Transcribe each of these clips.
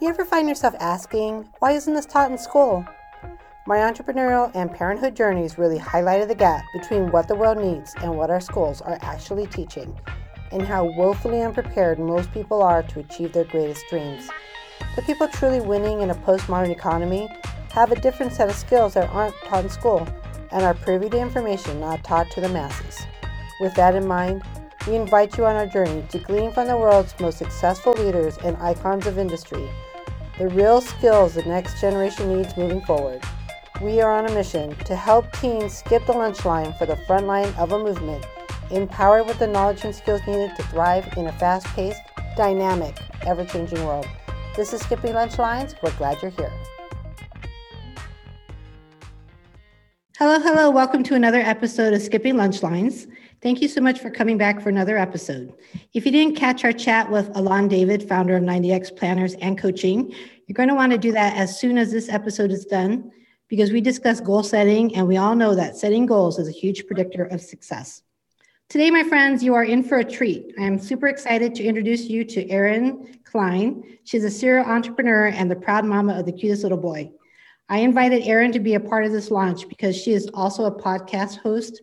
You ever find yourself asking, why isn't this taught in school? My entrepreneurial and parenthood journeys really highlighted the gap between what the world needs and what our schools are actually teaching, and how woefully unprepared most people are to achieve their greatest dreams. The people truly winning in a postmodern economy have a different set of skills that aren't taught in school and are privy to information not taught to the masses. With that in mind, we invite you on our journey to glean from the world's most successful leaders and icons of industry the real skills the next generation needs moving forward. We are on a mission to help teens skip the lunch line for the front line of a movement, empowered with the knowledge and skills needed to thrive in a fast paced, dynamic, ever changing world. This is Skipping Lunch Lines. We're glad you're here. Hello, hello. Welcome to another episode of Skipping Lunch Lines. Thank you so much for coming back for another episode. If you didn't catch our chat with Alon David, founder of 90X Planners and Coaching, you're going to want to do that as soon as this episode is done because we discuss goal setting and we all know that setting goals is a huge predictor of success. Today, my friends, you are in for a treat. I am super excited to introduce you to Erin Klein. She's a serial entrepreneur and the proud mama of the cutest little boy. I invited Erin to be a part of this launch because she is also a podcast host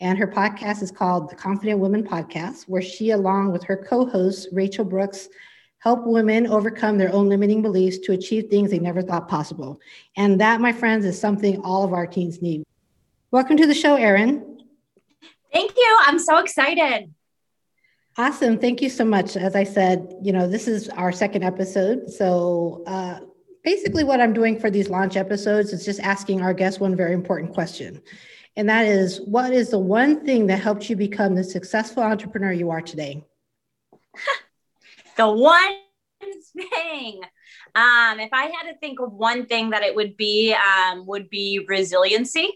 and her podcast is called the Confident Women Podcast, where she, along with her co host, Rachel Brooks, help women overcome their own limiting beliefs to achieve things they never thought possible. And that, my friends, is something all of our teens need. Welcome to the show, Erin. Thank you. I'm so excited. Awesome. Thank you so much. As I said, you know, this is our second episode. So, uh, basically, what I'm doing for these launch episodes is just asking our guests one very important question. And that is what is the one thing that helped you become the successful entrepreneur you are today? the one thing. Um, if I had to think of one thing that it would be, um, would be resiliency.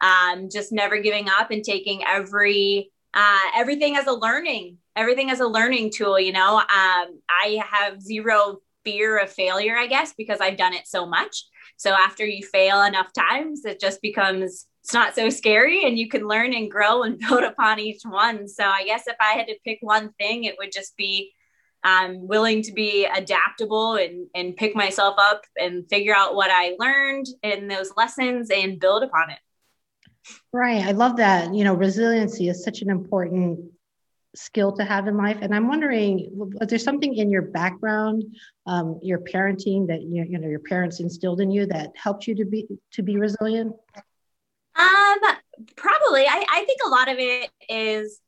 Um, just never giving up and taking every uh, everything as a learning, everything as a learning tool. You know, um, I have zero fear of failure, I guess, because I've done it so much. So after you fail enough times, it just becomes it's not so scary and you can learn and grow and build upon each one. So I guess if I had to pick one thing, it would just be um, willing to be adaptable and, and pick myself up and figure out what I learned in those lessons and build upon it. Right. I love that. You know, resiliency is such an important skill to have in life. And I'm wondering, was there something in your background, um, your parenting that you, you know your parents instilled in you that helped you to be to be resilient? Um, probably. I, I think a lot of it is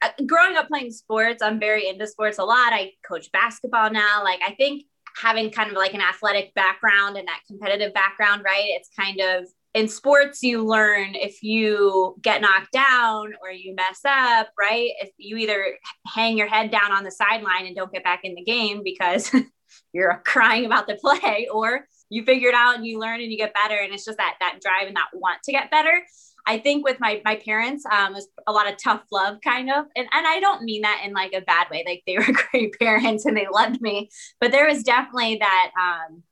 uh, growing up playing sports. I'm very into sports a lot. I coach basketball now. Like, I think having kind of like an athletic background and that competitive background, right? It's kind of in sports, you learn if you get knocked down or you mess up, right? If you either hang your head down on the sideline and don't get back in the game because you're crying about the play, or you figure it out and you learn and you get better and it's just that that drive and that want to get better i think with my my parents um was a lot of tough love kind of and, and i don't mean that in like a bad way like they were great parents and they loved me but there was definitely that um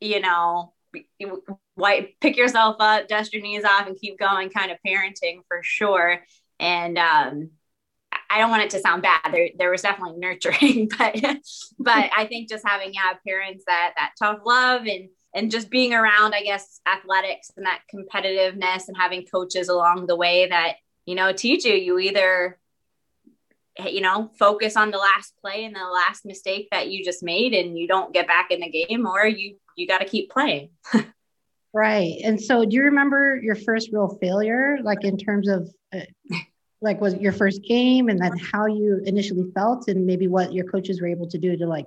you know pick yourself up dust your knees off and keep going kind of parenting for sure and um I don't want it to sound bad. There, there was definitely nurturing, but, but I think just having yeah parents that that tough love and and just being around, I guess, athletics and that competitiveness and having coaches along the way that you know teach you. You either you know focus on the last play and the last mistake that you just made, and you don't get back in the game, or you you got to keep playing. right. And so, do you remember your first real failure, like in terms of? Uh, like was your first game and then how you initially felt and maybe what your coaches were able to do to like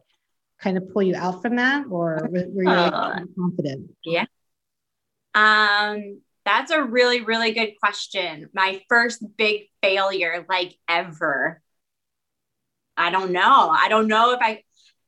kind of pull you out from that or were you like, uh, confident yeah um that's a really really good question my first big failure like ever i don't know i don't know if i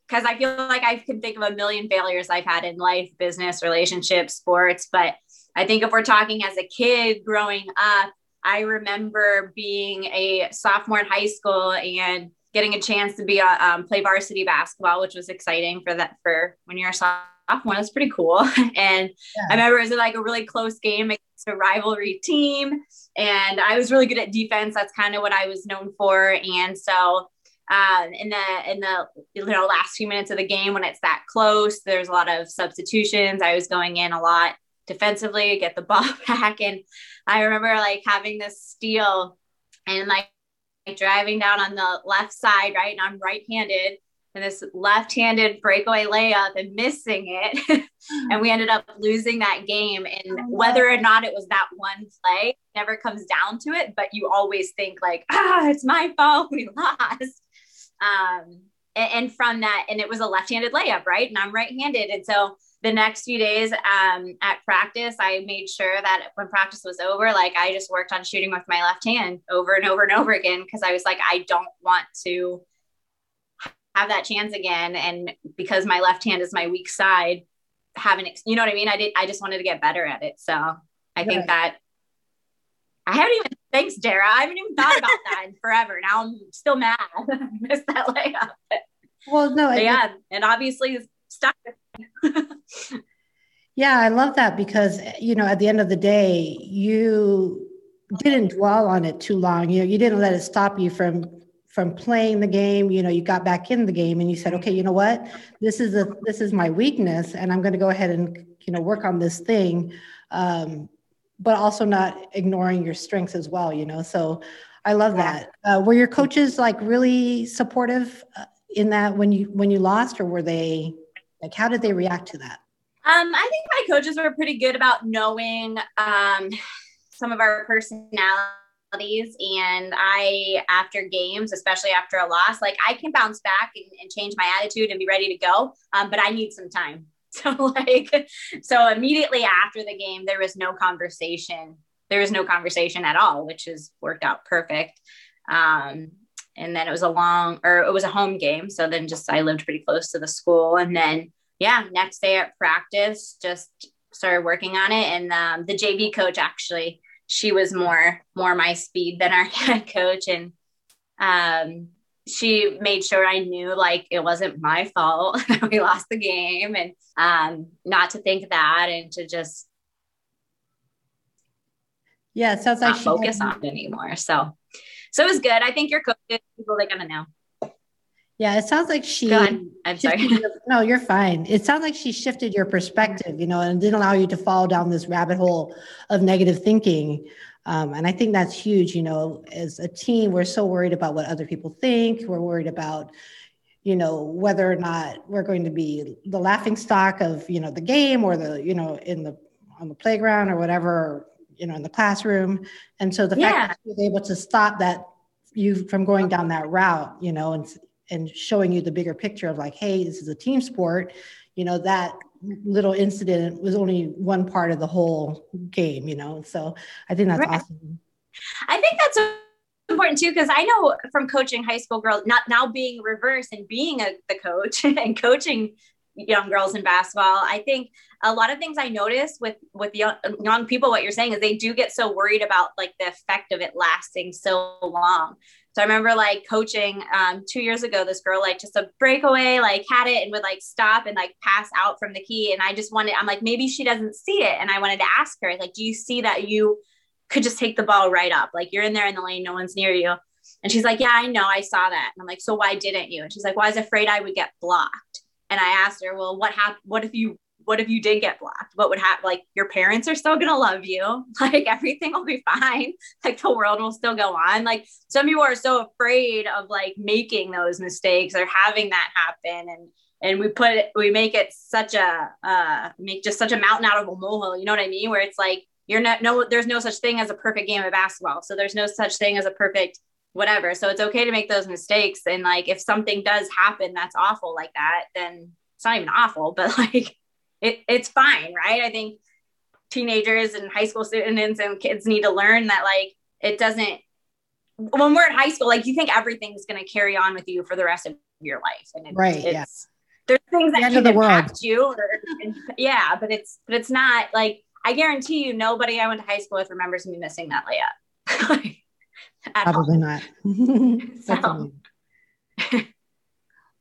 because i feel like i can think of a million failures i've had in life business relationships sports but i think if we're talking as a kid growing up I remember being a sophomore in high school and getting a chance to be a um, play varsity basketball, which was exciting for that for when you're a sophomore. That's pretty cool. and yeah. I remember it was like a really close game against a rivalry team, and I was really good at defense. That's kind of what I was known for. And so um, in the in the you know last few minutes of the game when it's that close. There's a lot of substitutions. I was going in a lot defensively, to get the ball back, and I remember like having this steal and like driving down on the left side, right, and I'm right-handed, and this left-handed breakaway layup and missing it, and we ended up losing that game. And whether or not it was that one play, never comes down to it, but you always think like, ah, it's my fault, we lost. Um, and, and from that, and it was a left-handed layup, right? And I'm right-handed, and so the next few days um, at practice, I made sure that when practice was over, like I just worked on shooting with my left hand over and over and over again because I was like, I don't want to have that chance again. And because my left hand is my weak side, having you know what I mean? I did. I just wanted to get better at it. So I think that I haven't even. Thanks, Dara. I haven't even thought about that in forever. Now I'm still mad. I missed that layup. Well, no, yeah, and obviously stuck. yeah, I love that because you know at the end of the day, you didn't dwell on it too long. You know, you didn't let it stop you from from playing the game. You know, you got back in the game and you said, okay, you know what, this is a this is my weakness, and I'm going to go ahead and you know work on this thing. Um, but also not ignoring your strengths as well you know so i love that uh, were your coaches like really supportive uh, in that when you when you lost or were they like, how did they react to that? Um, I think my coaches were pretty good about knowing um, some of our personalities. And I, after games, especially after a loss, like I can bounce back and, and change my attitude and be ready to go. Um, but I need some time. So, like, so immediately after the game, there was no conversation. There was no conversation at all, which has worked out perfect. Um, and then it was a long or it was a home game so then just i lived pretty close to the school and then yeah next day at practice just started working on it and um, the jv coach actually she was more more my speed than our head coach and um, she made sure i knew like it wasn't my fault that we lost the game and um, not to think that and to just yeah it sounds like not focus on it anymore so so it was good. I think your coaches, people they're gonna know. Yeah, it sounds like she. I'm sorry. no, you're fine. It sounds like she shifted your perspective, you know, and didn't allow you to fall down this rabbit hole of negative thinking. Um, and I think that's huge. You know, as a team, we're so worried about what other people think. We're worried about, you know, whether or not we're going to be the laughing stock of, you know, the game or the, you know, in the on the playground or whatever you know in the classroom and so the yeah. fact that was able to stop that you from going down that route you know and and showing you the bigger picture of like hey this is a team sport you know that little incident was only one part of the whole game you know so i think that's right. awesome i think that's important too because i know from coaching high school girls not now being reverse and being a, the coach and coaching young girls in basketball. I think a lot of things I notice with with young, young people, what you're saying is they do get so worried about like the effect of it lasting so long. So I remember like coaching um, two years ago, this girl like just a breakaway, like had it and would like stop and like pass out from the key. And I just wanted, I'm like, maybe she doesn't see it. And I wanted to ask her, like, do you see that you could just take the ball right up? Like you're in there in the lane, no one's near you. And she's like, yeah, I know, I saw that. And I'm like, so why didn't you? And she's like, well, I was afraid I would get blocked and I asked her, well, what happened? What if you, what if you did get blocked? What would happen? Like your parents are still to love you. Like everything will be fine. Like the world will still go on. Like some people are so afraid of like making those mistakes or having that happen. And, and we put it, we make it such a, uh, make just such a mountain out of a molehill. You know what I mean? Where it's like, you're not, no, there's no such thing as a perfect game of basketball. So there's no such thing as a perfect whatever. So it's okay to make those mistakes. And like if something does happen that's awful like that, then it's not even awful, but like it, it's fine, right? I think teenagers and high school students and kids need to learn that like it doesn't when we're in high school, like you think everything's gonna carry on with you for the rest of your life. And it, right. It's, yeah. there's things that can impact you or, yeah, but it's but it's not like I guarantee you nobody I went to high school with remembers me missing that layup. Probably not. so.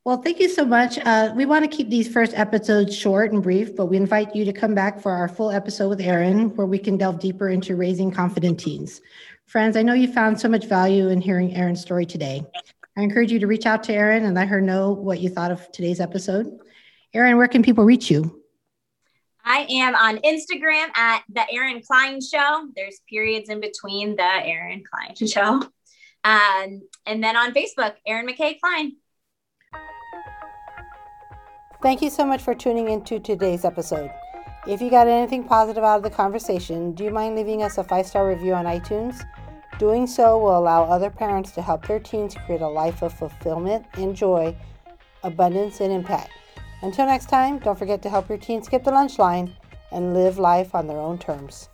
Well, thank you so much. Uh, we want to keep these first episodes short and brief, but we invite you to come back for our full episode with Erin, where we can delve deeper into raising confident teens. Friends, I know you found so much value in hearing Erin's story today. I encourage you to reach out to Erin and let her know what you thought of today's episode. Erin, where can people reach you? I am on Instagram at the Erin Klein Show. There's periods in between the Erin Klein Show. Um, and then on Facebook, Erin McKay Klein. Thank you so much for tuning into today's episode. If you got anything positive out of the conversation, do you mind leaving us a five star review on iTunes? Doing so will allow other parents to help their teens create a life of fulfillment and joy, abundance, and impact. Until next time, don't forget to help your teens skip the lunch line and live life on their own terms.